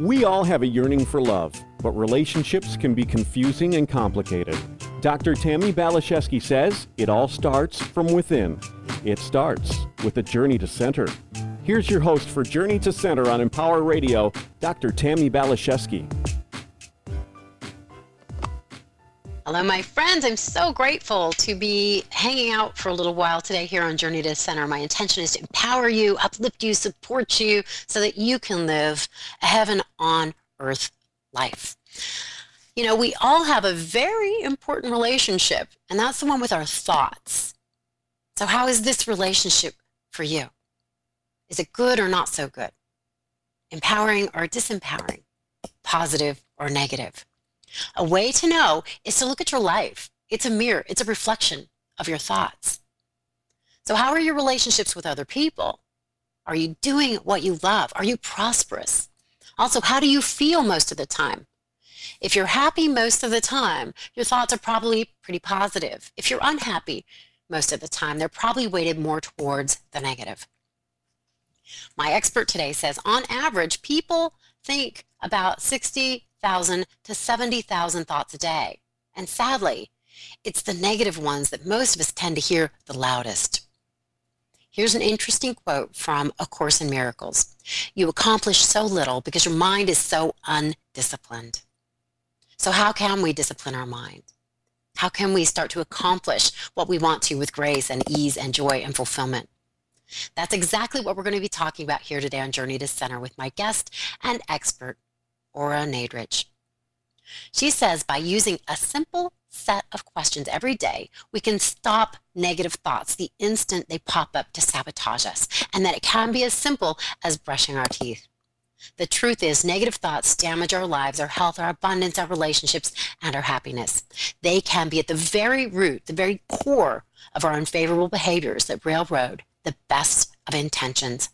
We all have a yearning for love, but relationships can be confusing and complicated. Dr. Tammy Balashevsky says it all starts from within. It starts with a journey to center. Here's your host for Journey to Center on Empower Radio, Dr. Tammy Balashevsky. Hello, my friends. I'm so grateful to be hanging out for a little while today here on Journey to Center. My intention is to empower you, uplift you, support you so that you can live a heaven on earth life. You know, we all have a very important relationship, and that's the one with our thoughts. So, how is this relationship for you? Is it good or not so good? Empowering or disempowering? Positive or negative? A way to know is to look at your life. It's a mirror, it's a reflection of your thoughts. So, how are your relationships with other people? Are you doing what you love? Are you prosperous? Also, how do you feel most of the time? If you're happy most of the time, your thoughts are probably pretty positive. If you're unhappy most of the time, they're probably weighted more towards the negative. My expert today says on average, people think about 60 60,000 to 70,000 thoughts a day. And sadly, it's the negative ones that most of us tend to hear the loudest. Here's an interesting quote from A Course in Miracles. You accomplish so little because your mind is so undisciplined. So how can we discipline our mind? How can we start to accomplish what we want to with grace and ease and joy and fulfillment? That's exactly what we're going to be talking about here today on Journey to Center with my guest and expert, Ora Nadrich. She says by using a simple set of questions every day, we can stop negative thoughts the instant they pop up to sabotage us, and that it can be as simple as brushing our teeth. The truth is, negative thoughts damage our lives, our health, our abundance, our relationships, and our happiness. They can be at the very root, the very core of our unfavorable behaviors that railroad the best of intentions.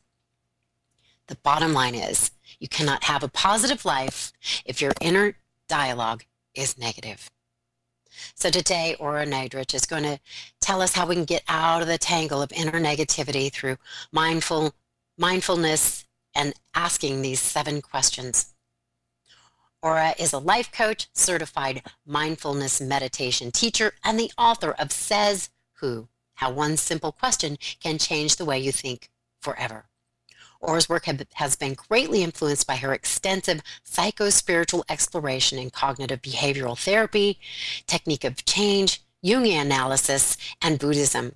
The bottom line is, you cannot have a positive life if your inner dialogue is negative. So today, Ora Nadrich is going to tell us how we can get out of the tangle of inner negativity through mindful mindfulness and asking these seven questions. Ora is a life coach, certified mindfulness meditation teacher, and the author of Says Who, How One Simple Question Can Change the Way You Think Forever. Ora's work has been greatly influenced by her extensive psycho-spiritual exploration in cognitive behavioral therapy, technique of change, Jungian analysis, and Buddhism.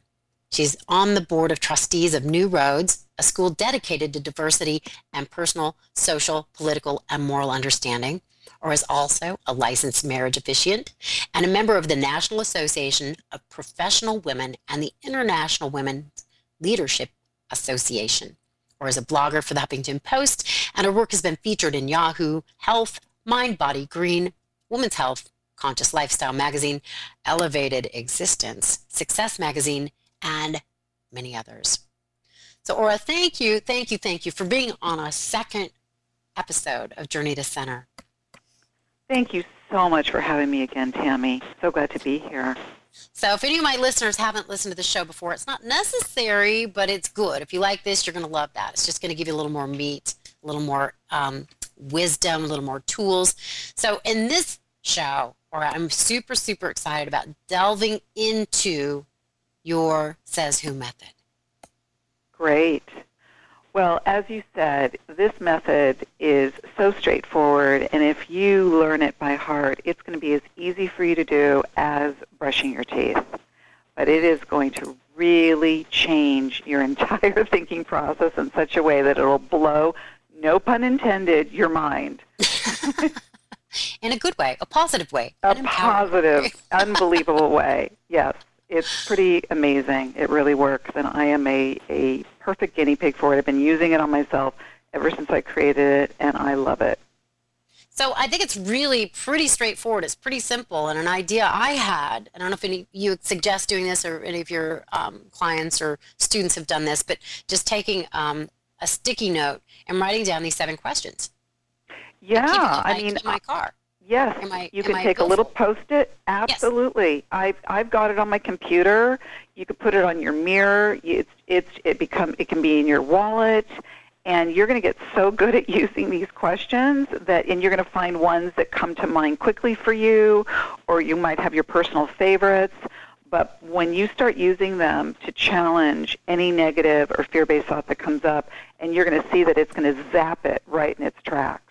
She's on the board of trustees of New Roads, a school dedicated to diversity and personal, social, political, and moral understanding, or is also a licensed marriage officiant and a member of the National Association of Professional Women and the International Women's Leadership Association or as a blogger for the Huffington Post, and her work has been featured in Yahoo, Health, Mind, Body, Green, Women's Health, Conscious Lifestyle Magazine, Elevated Existence, Success Magazine, and many others. So, Ora, thank you, thank you, thank you for being on a second episode of Journey to Center. Thank you so much for having me again, Tammy. So glad to be here. So if any of my listeners haven't listened to the show before, it's not necessary, but it's good. If you like this, you're going to love that. It's just going to give you a little more meat, a little more um, wisdom, a little more tools. So in this show, or I'm super, super excited about delving into your Says Who method. Great. Well, as you said, this method is so straightforward, and if you learn it by heart, it's going to be as easy for you to do as brushing your teeth. But it is going to really change your entire thinking process in such a way that it'll blow, no pun intended, your mind. in a good way, a positive way. A positive, unbelievable way, yes it's pretty amazing. It really works, and I am a, a perfect guinea pig for it. I've been using it on myself ever since I created it, and I love it. So I think it's really pretty straightforward. It's pretty simple, and an idea I had. I don't know if any you would suggest doing this, or any of your um, clients or students have done this, but just taking um, a sticky note and writing down these seven questions. Yeah, I, I mean, my car. Yes, I, you can take a little post-it. Absolutely, yes. I've I've got it on my computer. You can put it on your mirror. It's it's it become it can be in your wallet, and you're going to get so good at using these questions that and you're going to find ones that come to mind quickly for you or you might have your personal favorites but when you start using them to challenge any negative or fear-based thought that comes up and you're going to see that it's going to zap it right in its tracks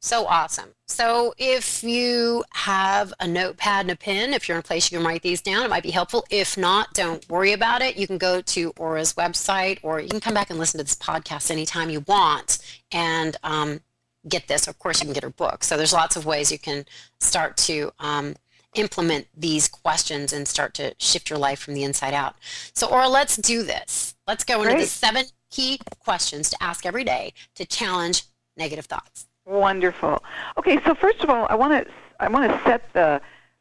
so awesome. So if you have a notepad and a pen, if you're in a place you can write these down, it might be helpful. If not, don't worry about it. You can go to Ora's website or you can come back and listen to this podcast anytime you want and um, get this. Of course, you can get her book. So there's lots of ways you can start to um, implement these questions and start to shift your life from the inside out. So Ora, let's do this. Let's go into the seven key questions to ask every day to challenge negative thoughts. Wonderful. Okay, so first of all, I want to I want to set the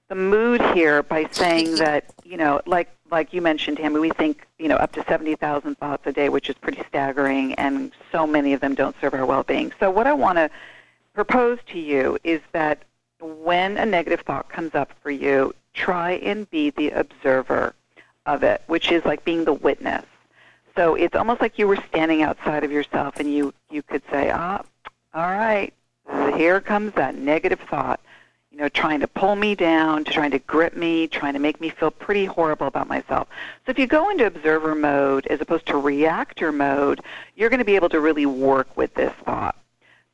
the mood here by saying that you know, like like you mentioned, Tammy, we think you know up to seventy thousand thoughts a day, which is pretty staggering, and so many of them don't serve our well-being. So what I want to propose to you is that when a negative thought comes up for you, try and be the observer of it, which is like being the witness. So it's almost like you were standing outside of yourself, and you you could say, ah, all right, here comes that negative thought, you know, trying to pull me down, trying to grip me, trying to make me feel pretty horrible about myself. So if you go into observer mode as opposed to reactor mode, you're going to be able to really work with this thought.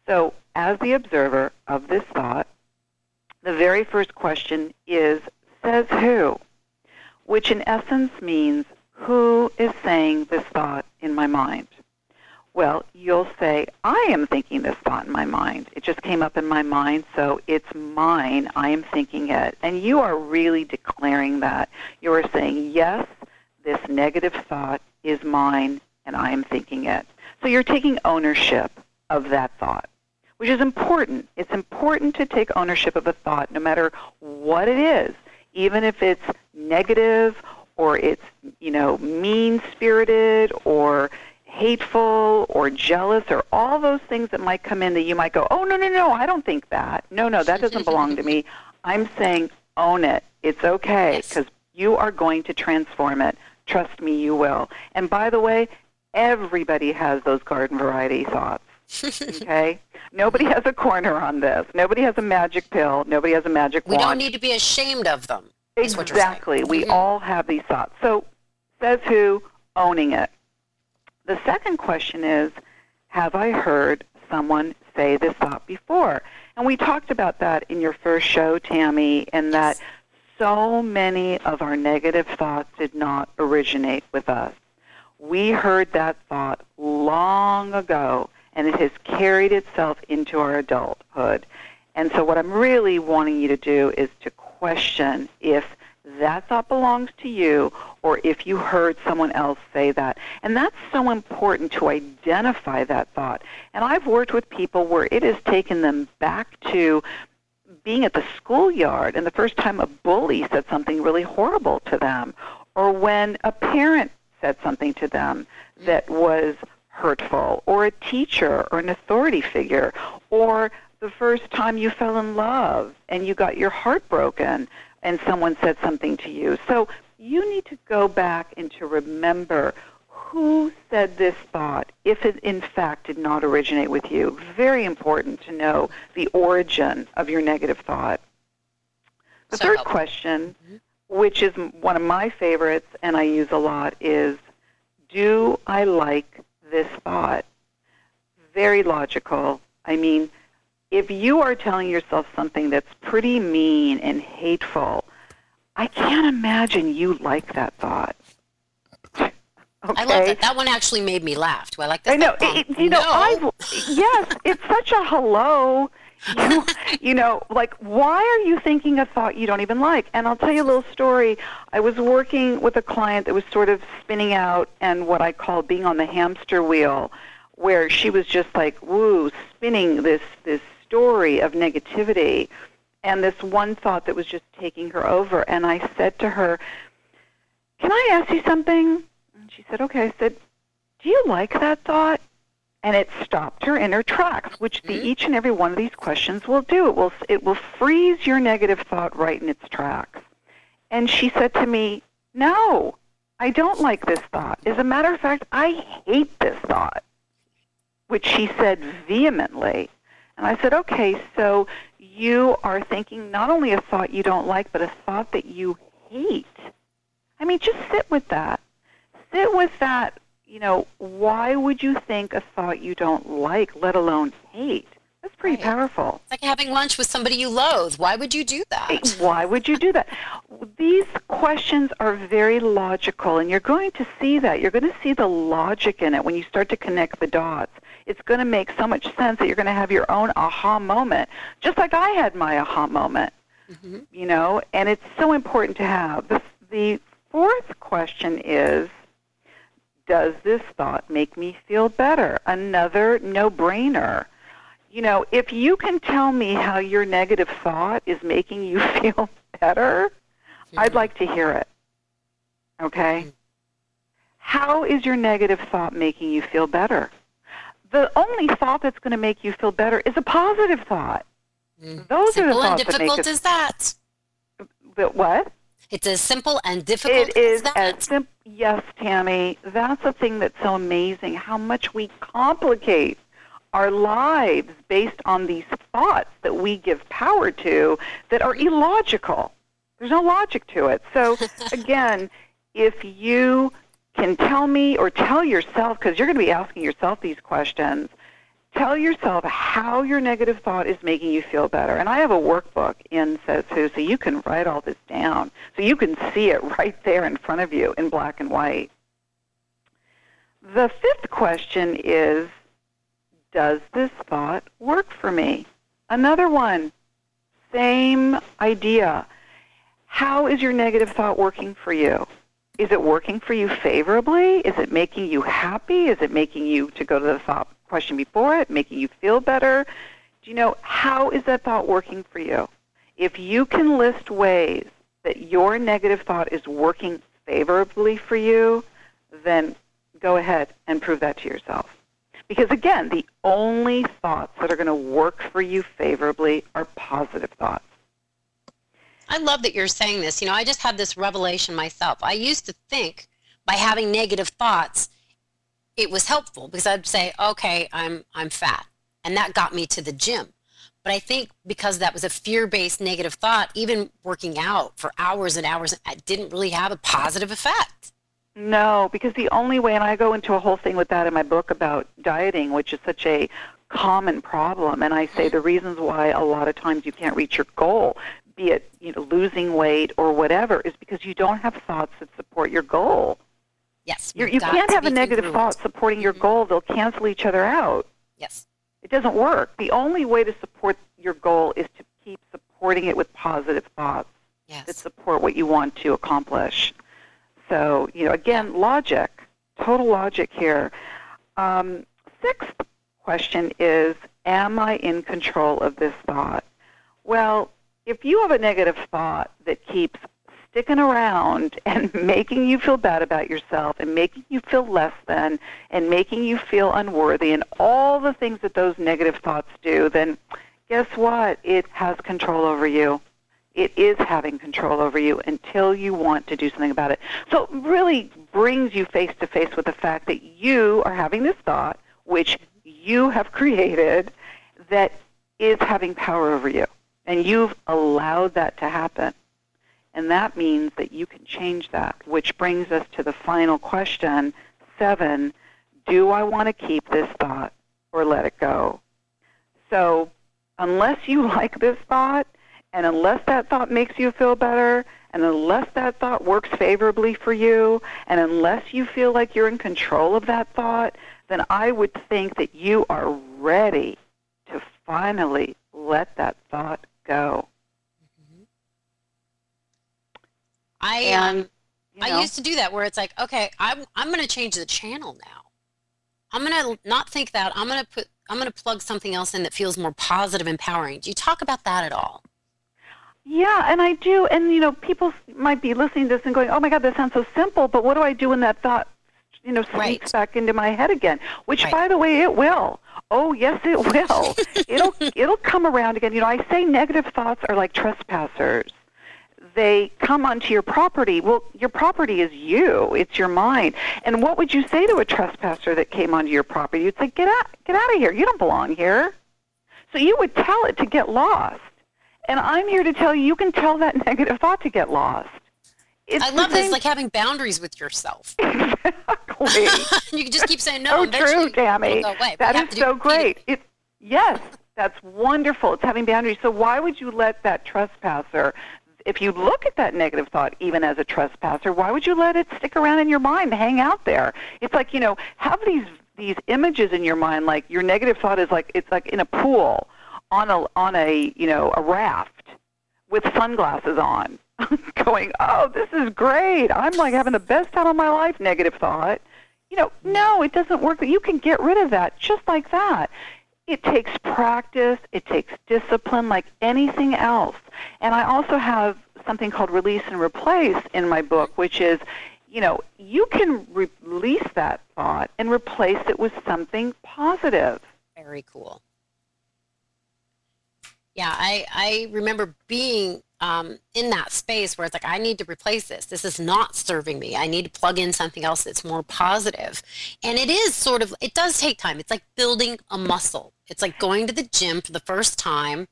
So as the observer of this thought, the very first question is, says who? Which in essence means, who is saying this thought in my mind? Well, you'll say, I am thinking this thought in my mind. It just came up in my mind, so it's mine. I am thinking it. And you are really declaring that. You are saying, yes, this negative thought is mine, and I am thinking it. So you're taking ownership of that thought, which is important. It's important to take ownership of a thought, no matter what it is, even if it's negative or it's, you know, mean-spirited or hateful or jealous or all those things that might come in that you might go, oh, no, no, no, I don't think that. No, no, that doesn't belong to me. I'm saying own it. It's okay because yes. you are going to transform it. Trust me, you will. And by the way, everybody has those garden variety thoughts. okay? Nobody has a corner on this. Nobody has a magic pill. Nobody has a magic we wand. We don't need to be ashamed of them. Exactly. We mm-hmm. all have these thoughts. So, says who? Owning it. The second question is, have I heard someone say this thought before? And we talked about that in your first show, Tammy, and that so many of our negative thoughts did not originate with us. We heard that thought long ago, and it has carried itself into our adulthood. And so, what I'm really wanting you to do is to question if that thought belongs to you or if you heard someone else say that. And that's so important to identify that thought. And I've worked with people where it has taken them back to being at the schoolyard and the first time a bully said something really horrible to them or when a parent said something to them that was hurtful or a teacher or an authority figure or the first time you fell in love and you got your heart broken and someone said something to you. So you need to go back and to remember who said this thought if it in fact did not originate with you. Very important to know the origin of your negative thought. The so, third question, mm-hmm. which is one of my favorites and I use a lot, is do I like this thought? Very logical. I mean, if you are telling yourself something that's pretty mean and hateful, I can't imagine you like that thought. Okay. I love that. That one actually made me laugh. Do I like that? I know. It, you know, no. I yes, it's such a hello. You, you know, like why are you thinking a thought you don't even like? And I'll tell you a little story. I was working with a client that was sort of spinning out and what I call being on the hamster wheel, where she was just like woo, spinning this this story of negativity and this one thought that was just taking her over. And I said to her, Can I ask you something? And she said, Okay. I said, Do you like that thought? And it stopped her in her tracks, which the, mm-hmm. each and every one of these questions will do. It will, it will freeze your negative thought right in its tracks. And she said to me, No, I don't like this thought. As a matter of fact, I hate this thought. which she said vehemently. And I said, okay, so you are thinking not only a thought you don't like, but a thought that you hate. I mean, just sit with that. Sit with that. You know, why would you think a thought you don't like, let alone hate? That's pretty Right. powerful. It's like having lunch with somebody you loathe. Why would you do that? Why would you do that? These questions are very logical, and you're going to see that. You're going to see the logic in it when you start to connect the dots. It's going to make so much sense that you're going to have your own aha moment, just like I had my aha moment, Mhm. you know, and it's so important to have. The, the fourth question is Does this thought make me feel better? Another no brainer you know, if you can tell me how your negative thought is making you feel better, I'd like to hear it. Okay? How is your negative thought making you feel better? The only thought that's going to make you feel better is a positive thought. Mm. Those are Simple the and thoughts that make difficult us. as that. But what? It's as simple and difficult It is as that. as simple. Yes, Tammy. That's the thing that's so amazing. How much we complicate our lives based on these thoughts that we give power to that are illogical. There's no logic to it. So again, if you can tell me or tell yourself, because you're going to be asking yourself these questions, tell yourself how your negative thought is making you feel better. And I have a workbook in Says Who, so you can write all this down. So you can see it right there in front of you in black and white. The fifth question is Does this thought work for me? Another one, same idea. How is your negative thought working for you? Is it working for you favorably? Is it making you happy? Is it making you, to go to the thought question before it, making you feel better? Do you know how is that thought working for you? If you can list ways that your negative thought is working favorably for you, then go ahead and prove that to yourself. Because again, the only thoughts that are going to work for you favorably are positive thoughts. I love that you're saying this. You know, I just had this revelation myself. I used to think by having negative thoughts, it was helpful because I'd say, "Okay, I'm I'm fat," and that got me to the gym. But I think because that was a fear-based negative thought, even working out for hours and hours, it didn't really have a positive effect. No, because the only way, and I go into a whole thing with that in my book about dieting, which is such a common problem, and I say the reasons why a lot of times you can't reach your goal, be it you know losing weight or whatever, is because you don't have thoughts that support your goal. Yes, You're, you can't have a negative congruent. thought supporting your Mhm. goal; they'll cancel each other out. Yes, It doesn't work. The only way to support your goal is to keep supporting it with positive thoughts that support what you want to accomplish. So, you know, again, logic, total logic here. Um, sixth question is Am I in control of this thought? Well, if you have a negative thought that keeps sticking around and making you feel bad about yourself and making you feel less than and making you feel unworthy and all the things that those negative thoughts do, then guess what? It has control over you it is having control over you until you want to do something about it. So it really brings you face to face with the fact that you are having this thought, which you have created, that is having power over you. And you've allowed that to happen. And that means that you can change that, which brings us to the final question seven Do I want to keep this thought or let it go? So, unless you like this thought, and unless that thought makes you feel better, and unless that thought works favorably for you, and unless you feel like you're in control of that thought, then I would think that you are ready to finally let that thought go. I And, um, You I used to do that where it's like, okay, I'm I'm going to change the channel now. I'm going to not think that. I'm going to put I'm going to plug something else in that feels more positive, empowering. Do you talk about that at all? Yeah, and I do. And, you know, people might be listening to this and going, oh my God, that sounds so simple, but what do I do when that thought, you know, sneaks Right. back into my head again? Which, Right. by the way, it will. Oh, yes, it will. it'll, it'll come around again. You know, I say negative thoughts are like trespassers. they come onto your property. Well, your property is you. It's your mind. And what would you say to a trespasser that came onto your property? You'd say, "Get out, get out of here. You don't belong here." So you would tell it to get lost. And I'm here to tell you, you can tell that negative thought to get lost. It's I love this, like having boundaries with yourself. exactly. you can just keep saying no. So true, Tammy. That is so great. It, yes, that's wonderful. It's having boundaries. So why would you let that trespasser, if you look at that negative thought even as a trespasser, why would you let it stick around in your mind, hang out there? It's like you know, have these these images in your mind, like your negative thought is like it's like in a pool on a on a you know a raft with sunglasses on going oh this is great. I'm like having the best time of my life negative thought. You know no it doesn't work But you can get rid of that just like that. It takes practice. It takes discipline like anything else. And i also have something called release and replace in my book which is you know you can re- release that thought and replace it with something positive. Very cool yeah, I, I remember being um, in that space where it's like, I need to replace this. This is not serving me. I need to plug in something else that's more positive. And it is sort of, it does take time. It's like building a muscle. It's like going to the gym for the first time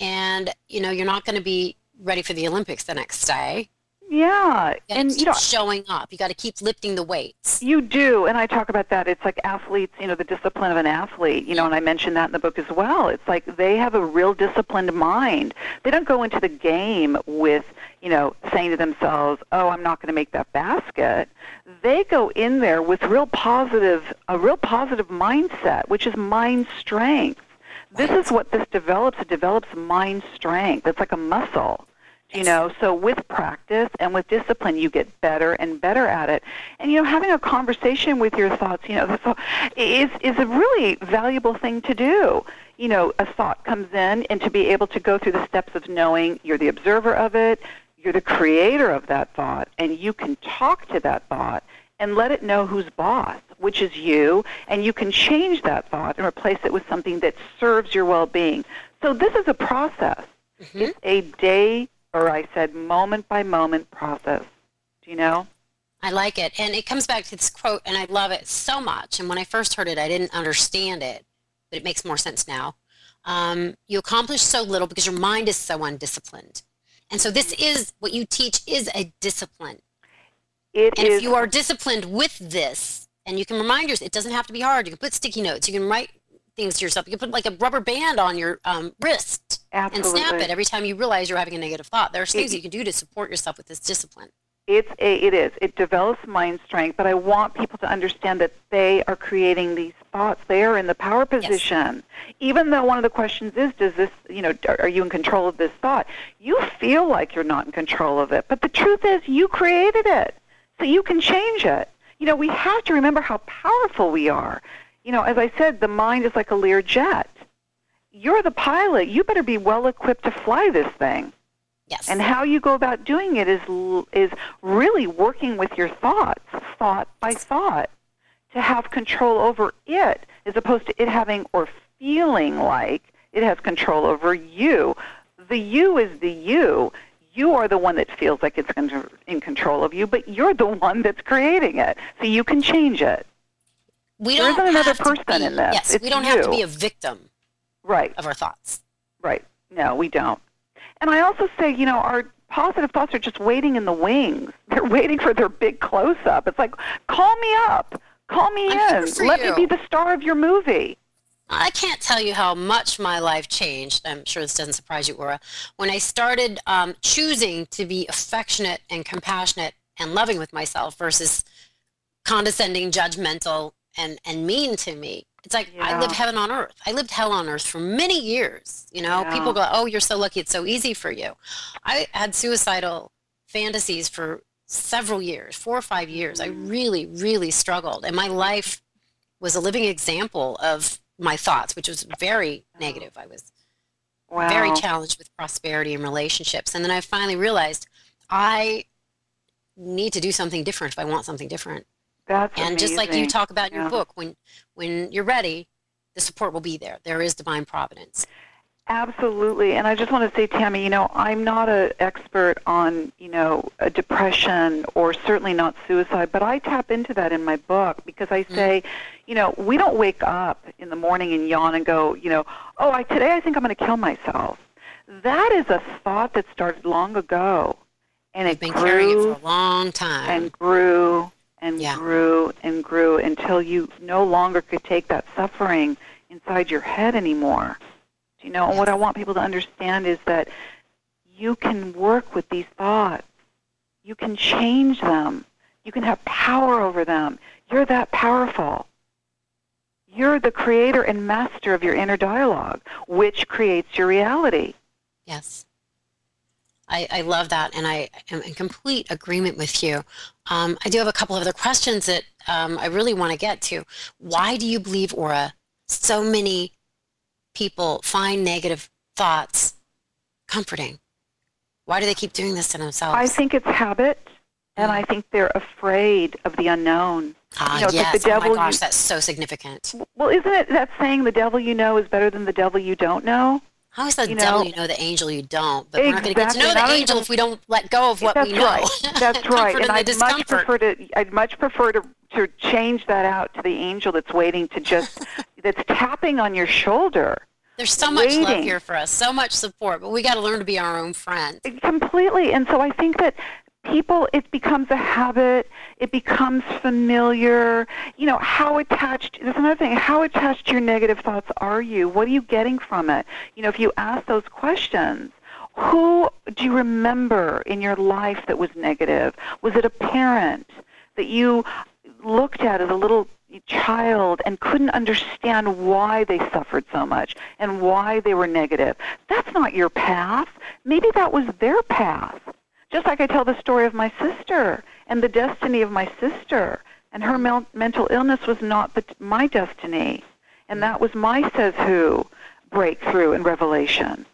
and, you know, you're not going to be ready for the Olympics the next day. Yeah, you and you know, showing up. You got to keep lifting the weights. You do, and I talk about that. It's like athletes, you know, the discipline of an athlete. You know, and I mentioned that in the book as well. It's like they have a real disciplined mind. They don't go into the game with, you know, saying to themselves, "Oh, I'm not going to make that basket." They go in there with real positive, a real positive mindset, which is mind strength. This is what this develops. It develops mind strength. It's like a muscle you know so with practice and with discipline you get better and better at it. And you know having a conversation with your thoughts you know is is a really valuable thing to do. You know a thought comes in and to be able to go through the steps of knowing you're the observer of it you're the creator of that thought and you can talk to that thought and let it know who's boss which is you and you can change that thought and replace it with something that serves your well-being. So this is a process. Mm-hmm. it's a day or I said moment by moment process. Do you know? I like it. And it comes back to this quote, and I love it so much. And when I first heard it, I didn't understand it, but it makes more sense now. Um, you accomplish so little because your mind is so undisciplined. And so this is what you teach is a discipline. It and is, if you are disciplined with this, and you can remind yourself, it doesn't have to be hard. You can put sticky notes. You can write things to yourself. You can put like a rubber band on your um, wrist Absolutely. and snap it every time you realize you're having a negative thought. There's things it, you can do to support yourself with this discipline. It's a, it is. It develops mind strength, but I want people to understand that they are creating these thoughts. They are in the power position. Yes. Even though one of the questions is, does this, you know, are you in control of this thought? You feel like you're not in control of it, but the truth is you created it. So you can change it. You know, we have to remember how powerful we are. You know, as I said, the mind is like a Lear jet you're the pilot. You better be well equipped to fly this thing. Yes. And how you go about doing it is is really working with your thoughts, thought by thought, to have control over it, as opposed to it having or feeling like it has control over you. The you is the you. You are the one that feels like it's in control of you, but you're the one that's creating it. So you can change it. We there don't isn't another person be, in this. Yes, it's we don't you. have to be a victim right. of our thoughts. Right. No, we don't. And I also say, you know, our positive thoughts are just waiting in the wings. They're waiting for their big close up. It's like, call me up. Call me I'm in. Let you. me be the star of your movie. I can't tell you how much my life changed. I'm sure this doesn't surprise you, Ora. When I started um, choosing to be affectionate and compassionate and loving with myself versus condescending, judgmental, and, and mean to me. It's like yeah. I live heaven on earth. I lived hell on earth for many years. You know, yeah. people go, "Oh, you're so lucky. It's so easy for you." I had suicidal fantasies for several years, four or five years. I mm. really, really struggled, and my life was a living example of my thoughts, which was very negative. I was wow. very challenged with prosperity and relationships, and then I finally realized I need to do something different if I want something different. That's and amazing. just like you talk about in yeah. your book, when when you're ready, the support will be there. There is divine providence. Absolutely. And I just want to say, Tammy, you know, I'm not an expert on, you know, a depression or certainly not suicide, but I tap into that in my book because I Mm. say, you know, we don't wake up in the morning and yawn and go, you know, oh, I, today I think I'm going to kill myself. That is a thought that started long ago. And I've it been carrying it for a long time. and grew and Yeah. grew and grew until you no longer could take that suffering inside your head anymore. Do you know? And what I want people to understand is that you can work with these thoughts. You can change them. You can have power over them. You're that powerful. You're the creator and master of your inner dialogue, which creates your reality. Yes. I, I love that, and I am in complete agreement with you. Um, I do have a couple of other questions that um, I really want to get to. Why do you believe, Ora, so many people find negative thoughts comforting? Why do they keep doing this to themselves? I think it's habit, and Mm. I think they're afraid of the unknown. ah, you know, it's like yes. the oh devil my you- gosh, that's so significant. Well, isn't it that saying the devil you know is better than the devil you don't know? How is the you devil you know, the angel you don't? But we're not going to get to know the angel if we don't let go of what That's we know. right. That's right. And I'd much prefer to I'd much prefer to to change that out to the angel that's waiting to just that's tapping on your shoulder. There's so much love here for us, so much support, but we got to learn to be our own friend. Completely. And so I think that people it becomes a habit, it becomes familiar. You know, how attached there's another thing, how attached your negative thoughts are you? What are you getting from it? You know, if you ask those questions, who do you remember in your life that was negative? Was it a parent that you looked at as a little child and couldn't understand why they suffered so much and why they were negative? That's not your path. Maybe that was their path. Just like I tell the story of my sister and the destiny of my sister, and her mel- mental illness was not the, my destiny, and that was my says who breakthrough and revelation.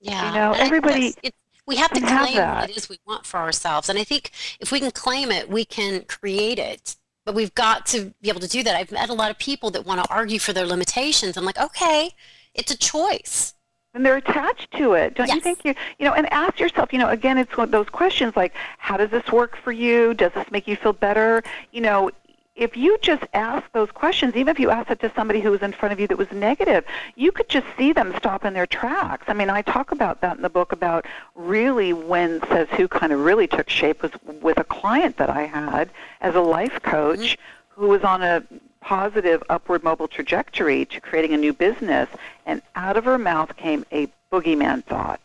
Yeah, You know, and everybody it- we have to can have claim what it is we want for ourselves, and I think if we can claim it, we can create it. But we've got to be able to do that. I've met a lot of people that want to argue for their limitations. I'm like, okay, it's a choice. And they're attached to it. Don't you think you you know? And ask yourself, you know, again, it's one those questions like, how does this work for you? Does this make you feel better? You know, if you just ask those questions, even if you ask it to somebody who was in front of you that was negative, you could just see them stop in their tracks. I mean, I talk about that in the book about really when says who kind of really took shape was with a client that I had as a life coach mm-hmm. who was on a positive upward mobile trajectory to creating a new business and out of her mouth came a boogeyman thought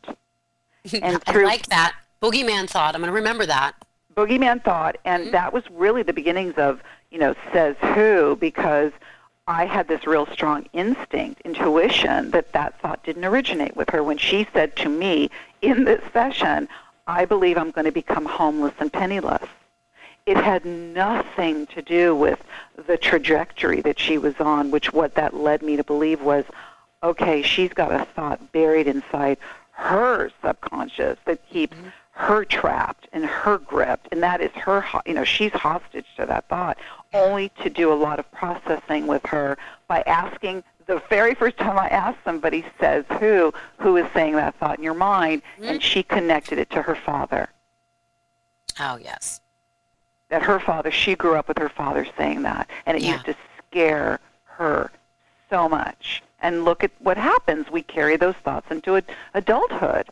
And I through- like that boogeyman thought. I'm going to remember that. boogeyman thought and mm-hmm. that was really the beginnings of you know says who because i had this real strong instinct intuition that that thought didn't originate with her when she said to me in this session i believe i'm going to become homeless and penniless it had nothing to do with the trajectory that she was on which what that led me to believe was okay she's got a thought buried inside her subconscious that keeps mm-hmm. her trapped and her gripped, and that is her you know she's hostage to that thought only to do a lot of processing with her by asking the very first time I asked somebody says who who is saying that thought in your mind? And mm-hmm. she connected it to her father. Oh, yes. That her father she grew up with her father saying that and it Yeah. used to scare her so much and look at what happens we carry those thoughts into ad- adulthood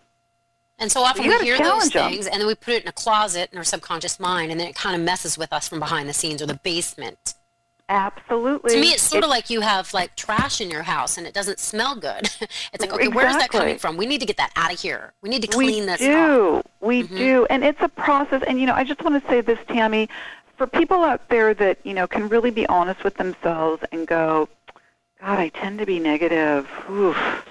And so often we hear those things and then we put it in a closet in our subconscious mind and then it kind of messes with us from behind the scenes or the basement. Absolutely To me, it's sort of like you have like trash in your house and it doesn't smell good. it's like, okay, where's that coming from? We need to get that out of here. We need to we clean this up. We do we Mhm. do and it's a process and you know i just want to say this tammy for people out there that you know can really be honest with themselves and go god i tend to be negative Oof.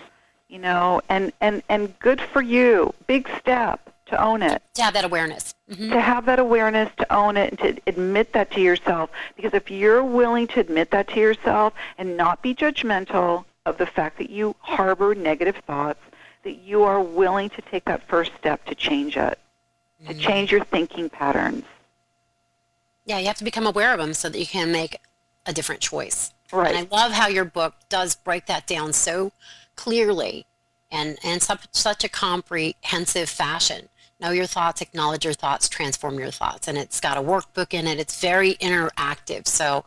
you know and and and good for you big step to own it To have that awareness. hmm to have that awareness, to own it, and to admit that to yourself. Because if you're willing to admit that to yourself and not be judgmental of the fact that you harbor negative thoughts, that you are willing to take that first step to change it, to change your thinking patterns. Yeah, you have to become aware of them so that you can make a different choice. Right. And I love how your book does break that down so clearly and in such, such a comprehensive fashion. Know your thoughts, acknowledge your thoughts, transform your thoughts. And it's got a workbook in it. It's very interactive. So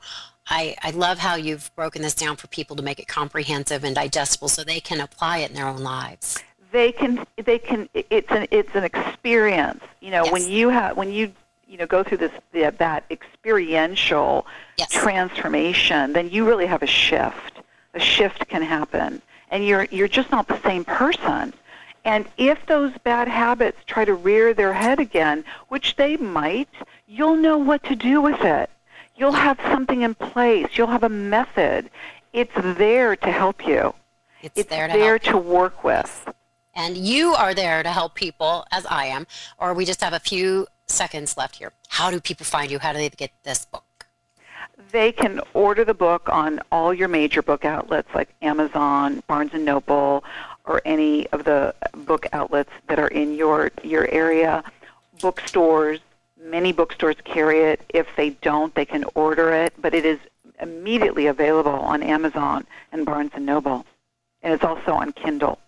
I, I love how you've broken this down for people to make it comprehensive and digestible so they can apply it in their own lives. They can they can it's an it's an experience. You know, Yes. when you have when you you know go through this that, that experiential Yes. transformation, then you really have a shift. A shift can happen, and you're you're just not the same person. And if those bad habits try to rear their head again, which they might, you'll know what to do with it. You'll have something in place. You'll have a method. It's there to help you. It's, It's there to there to work with. And you are there to help people, as I am, or we just have a few seconds left here. How do people find you? How do they get this book? They can order the book on all your major book outlets like Amazon, Barnes and Noble, or any of the book outlets that are in your your area. Bookstores, many bookstores carry it. If they don't, they can order it, but it is immediately available on Amazon and Barnes and Noble, and it's also on Kindle.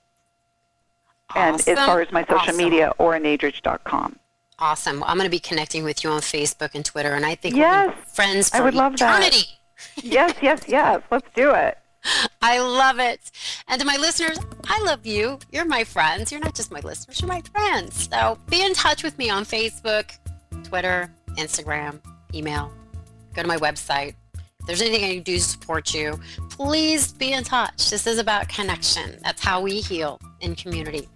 And as far as my social Awesome. media, oranadrich.com. Awesome. I'm going to be connecting with you on Facebook and Twitter, and I think we're Yes. friends for I would love that. eternity. yes, yes, yes. Let's do it. I love it. And to my listeners, I love you. You're my friends. You're not just my listeners, you're my friends. So be in touch with me on Facebook, Twitter, Instagram, email. Go to my website. If there's anything I can do to support you, please be in touch. This is about connection. That's how we heal in community.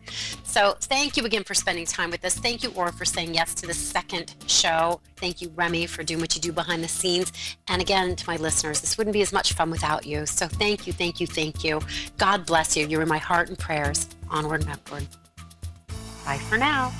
So thank you again for spending time with us. Thank you, Ora, for saying yes to the second show. Thank you, Remy, for doing what you do behind the scenes. And again, to my listeners, this wouldn't be as much fun without you. So thank you, thank you, thank you. God bless you. You're in my heart and prayers. Onward and upward. Bye for now.